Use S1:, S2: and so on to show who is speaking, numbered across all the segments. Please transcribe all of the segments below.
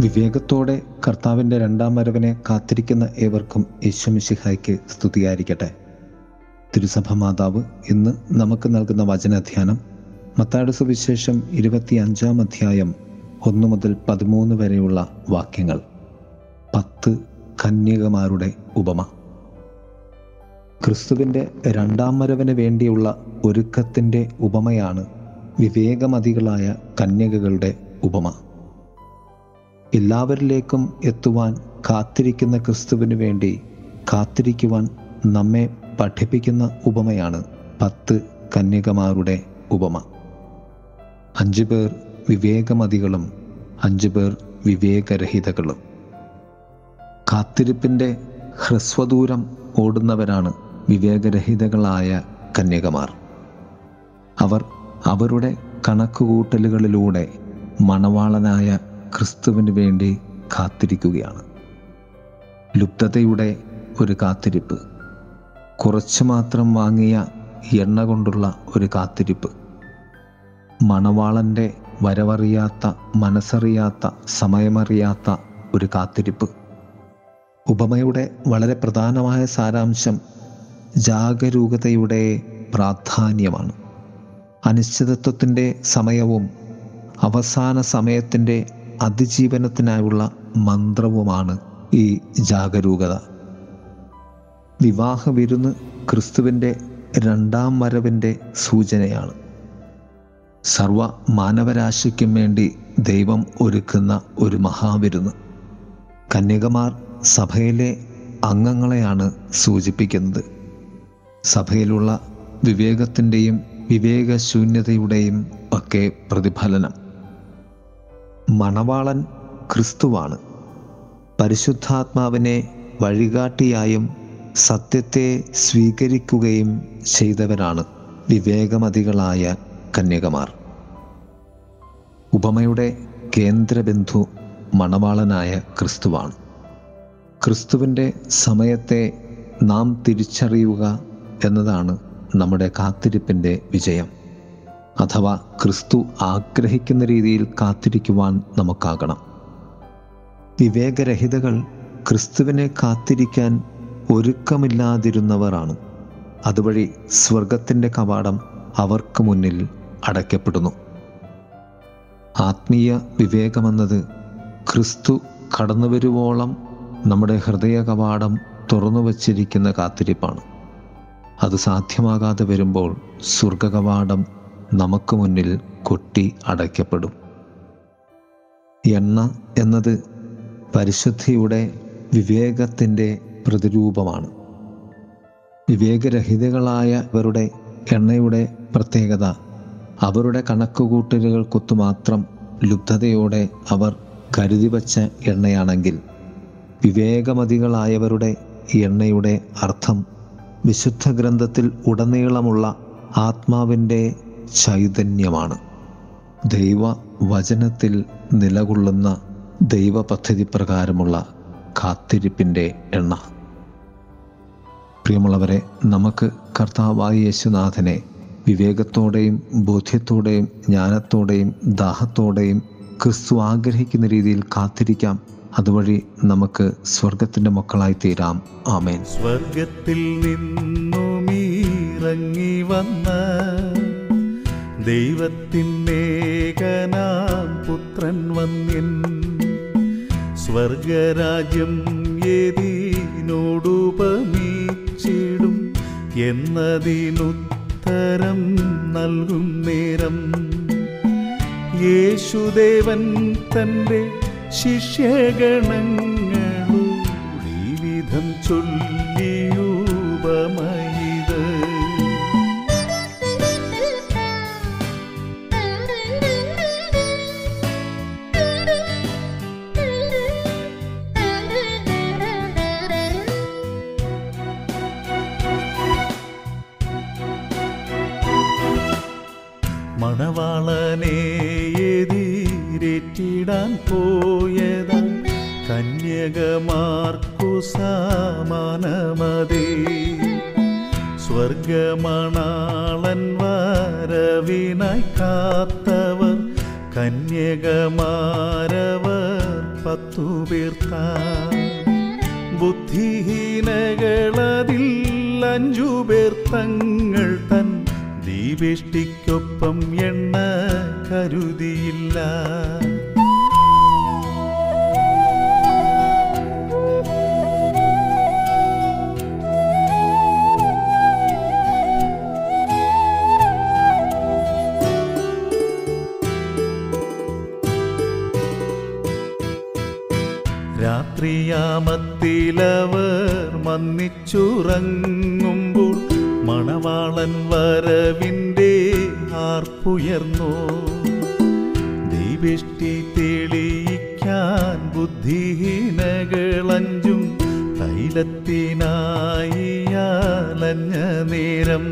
S1: വിവേകത്തോടെ കർത്താവിന്റെ രണ്ടാം വരവിനെ കാത്തിരിക്കുന്ന ഏവർക്കും യേശുമിശിഹായ്ക്ക് സ്തുതിയായിരിക്കട്ടെ. തിരുസഭ മാതാവ് ഇന്ന് നമുക്ക് നൽകുന്ന വചനാധ്യാനം മത്താട് സുവിശേഷം ഇരുപത്തി അഞ്ചാം അധ്യായം ഒന്ന് മുതൽ പതിമൂന്ന് വരെയുള്ള വാക്യങ്ങൾ. പത്ത് കന്യകമാരുടെ ഉപമ. ക്രിസ്തുവിന്റെ രണ്ടാം വരവിന് വേണ്ടിയുള്ള ഒരുക്കത്തിന്റെ ഉപമയാണ് വിവേകമതികളായ കന്യകകളുടെ ഉപമ. എല്ലാവരിലേക്കും എത്തുവാൻ കാത്തിരിക്കുന്ന ക്രിസ്തുവിന് വേണ്ടി കാത്തിരിക്കുവാൻ നമ്മെ പഠിപ്പിക്കുന്ന ഉപമയാണ് പത്ത് കന്യകമാരുടെ ഉപമ. അഞ്ചു പേർ വിവേകമതികളും അഞ്ചു പേർ വിവേകരഹിതകളും. കാത്തിരിപ്പിന്റെ ഹ്രസ്വദൂരം ഓടുന്നവരാണ് വിവേകരഹിതകളായ കന്യകമാർ. അവർ അവരുടെ കണക്കുകൂട്ടലുകളിലൂടെ മണവാളനായ ക്രിസ്തുവിന് വേണ്ടി കാത്തിരിക്കുകയാണ്. ലുപ്തതയുടെ ഒരു കാത്തിരിപ്പ്. കുറച്ച് മാത്രം വാങ്ങിയ എണ്ണ കൊണ്ടുള്ള ഒരു കാത്തിരിപ്പ്. മണവാളന്റെ വരവറിയാത്ത മനസ്സറിയാത്ത സമയമറിയാത്ത ഒരു കാത്തിരിപ്പ്. ഉപമയുടെ വളരെ പ്രധാനമായ സാരാംശം ജാഗരൂകതയുടെ പ്രാധാന്യമാണ്. അനിശ്ചിതത്വത്തിന്റെ സമയവും അവസാന സമയത്തിന്റെ അതിജീവനത്തിനായുള്ള മന്ത്രവുമാണ് ഈ ജാഗരൂകത. വിവാഹ വിരുന്ന് ക്രിസ്തുവിന്റെ രണ്ടാം വരവിന്റെ സൂചനയാണ്. സർവ മാനവരാശിക്കും വേണ്ടി ദൈവം ഒരുക്കുന്ന ഒരു മഹാവിരുന്ന്. കന്യകമാർ സഭയിലെ അംഗങ്ങളെയാണ് സൂചിപ്പിക്കുന്നത്. സഭയിലുള്ള വിവേകത്തിന്റെയും വിവേകശൂന്യതയുടെയും ഒക്കെ പ്രതിഫലനം. മണവാളൻ ക്രിസ്തുവാണ്. പരിശുദ്ധാത്മാവിനെ വഴികാട്ടിയായും സത്യത്തെ സ്വീകരിക്കുകയും ചെയ്തവരാണ് വിവേകമതികളായ കന്യകമാർ. ഉപമയുടെ കേന്ദ്രബിന്ദു മണവാളനായ ക്രിസ്തുവാണ്. ക്രിസ്തുവിന്റെ സമയത്തെ നാം തിരിച്ചറിയുക എന്നതാണ് നമ്മുടെ കാത്തിരിപ്പിന്റെ വിജയം. അഥവാ ക്രിസ്തു ആഗ്രഹിക്കുന്ന രീതിയിൽ കാത്തിരിക്കുവാൻ നമുക്കാകണം. വിവേകരഹിതകൾ ക്രിസ്തുവിനെ കാത്തിരിക്കാൻ ഒരുക്കമില്ലാതിരുന്നവരാണ്. അതുവഴി സ്വർഗത്തിന്റെ കവാടം അവർക്ക് മുന്നിൽ അടയ്ക്കപ്പെടുന്നു. ആത്മീയ വിവേകമെന്നത് ക്രിസ്തു കടന്നുവരുവോളം നമ്മുടെ ഹൃദയ കവാടം തുറന്നു വച്ചിരിക്കുന്ന കാത്തിരിപ്പാണ്. അത് സാധ്യമാകാതെ വരുമ്പോൾ സ്വർഗകവാടം നമുക്ക് മുന്നിൽ കൊട്ടി അടയ്ക്കപ്പെടും. എണ്ണ എന്നത് പരിശുദ്ധിയുടെ വിവേകത്തിന്റെ പ്രതിരൂപമാണ്. വിവേകരഹിതകളായവരുടെ എണ്ണയുടെ പ്രത്യേകത അവരുടെ കണക്കുകൂട്ടലുകൾക്കൊത്തു മാത്രം ലുബ്ധതയോടെ അവർ കരുതി വച്ച എണ്ണയാണെങ്കിൽ വിവേകമതികളായവരുടെ എണ്ണയുടെ അർത്ഥം വിശുദ്ധ ഗ്രന്ഥത്തിൽ ഉടനീളമുള്ള ആത്മാവിന്റെ ചൈതന്യമാണ്. ദൈവ വചനത്തിൽ നിലകൊള്ളുന്ന ദൈവ പദ്ധതി പ്രകാരമുള്ള കാത്തിരിപ്പിന്റെ എണ്ണ. പ്രിയമുള്ളവരെ നമുക്ക് കർത്താവായ യേശുനാഥനെ വിവേകത്തോടെയും ബോധ്യത്തോടെയും ജ്ഞാനത്തോടെയും ദാഹത്തോടെയും ക്രിസ്തു ആഗ്രഹിക്കുന്ന രീതിയിൽ കാത്തിരിക്കാം. അതുവഴി നമുക്ക് സ്വർഗത്തിന്റെ മക്കളായി തീരാം. ആമേൻ.
S2: സ്വർഗത്തിൽ നിന്നുമീറങ്ങി വന്ന ദൈവത്തിന്റെകനാം പുത്രൻ വന്നിൻ. സ്വർഗരാജ്യം ഏതീനോടുപമീച്ചിടും എന്നതിനുത്തരം നൽകും നേരം. യേശുദേവൻ തന്റെ ശിഷ്യഗണങ്ങളോട് ഈ ചൊല്ലി മണവാളനെ പോയതാ. കന്യകമാർക്കു സമാനമതേ സ്വർഗമണാളൻ വരവിനായി കാത്തവർ കന്യകമാരവർ പത്തു സുബീർത്ത ബുദ്ധിഹീനകളതിൽ അഞ്ചു പേർ തങ്ങൾ തൻ ദീപിഷ്ടിക്കൊപ്പം എണ്ണ കരുതിയില്ല. രാത്രിയാമത്തിലവർ മന്നിച്ചുറങ്ങുമ്പോൾ മണവാളൻ വരവിന്റെ ആർപ്പുയർന്നു. ദീപിഷ്ടി തെളിയിക്കാൻ ബുദ്ധിഹീനകളഞ്ചും തൈലത്തിനായിയാലഞ്ഞ നേരം.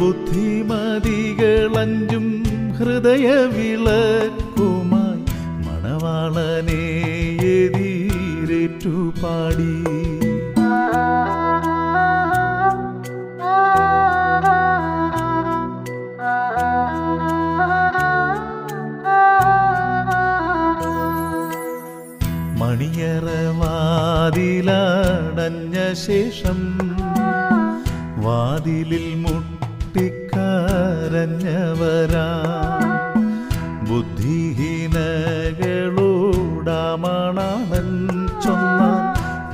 S2: ബുദ്ധിമതികളഞ്ചും ഹൃദയവിളക്കുമായി മണവാളനെ എതിരേറ്റു പാടി വാതിലിൽ മുട്ടിക്കരഞ്ഞവരാ. ബുദ്ധിഹീനകളോടാമണാളൻ ചൊന്ന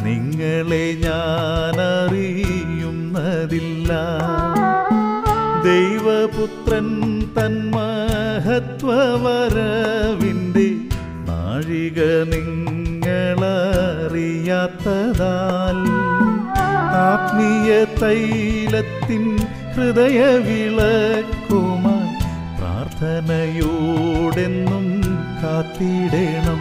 S2: നിങ്ങളെ ഞാനറിയുന്നതില്ല. ദൈവപുത്രൻ തൻ മഹത്വവരവിന്റെ നാഴിക നിങ്ങളറിയാത്തതാൽ ആത്മീയ തൈലത്തിൻ ഹൃദയ വിളക്കുമായി പ്രാർത്ഥനയോടെന്നും കാത്തിടണം.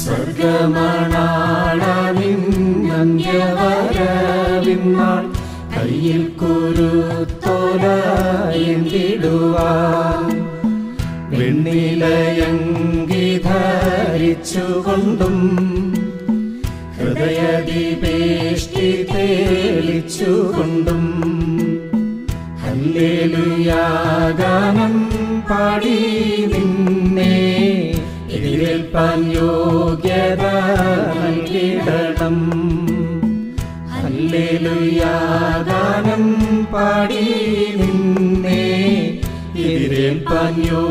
S3: സ്വർഗമണാളമിന്നന്ത്യവരവിന്നാൾ കയ്യിൽ കുരുത്തോലയിടുവാൻ വെണ്ണിലയങ്കി ധരിച്ചുകൊണ്ടും ഹൃദയദീപേഷ്ടി തേളിച്ചുകൊണ്ടും ഹല്ലേലുയാഗാനം പാടി നിന്നെ. എതിരേൽപ്പാൻ യോഗ്യത നൽകിടണം ഹല്ലേലുയാഗാനം പാടി നിന്നേ. യോഗ്യത നൽകിടണം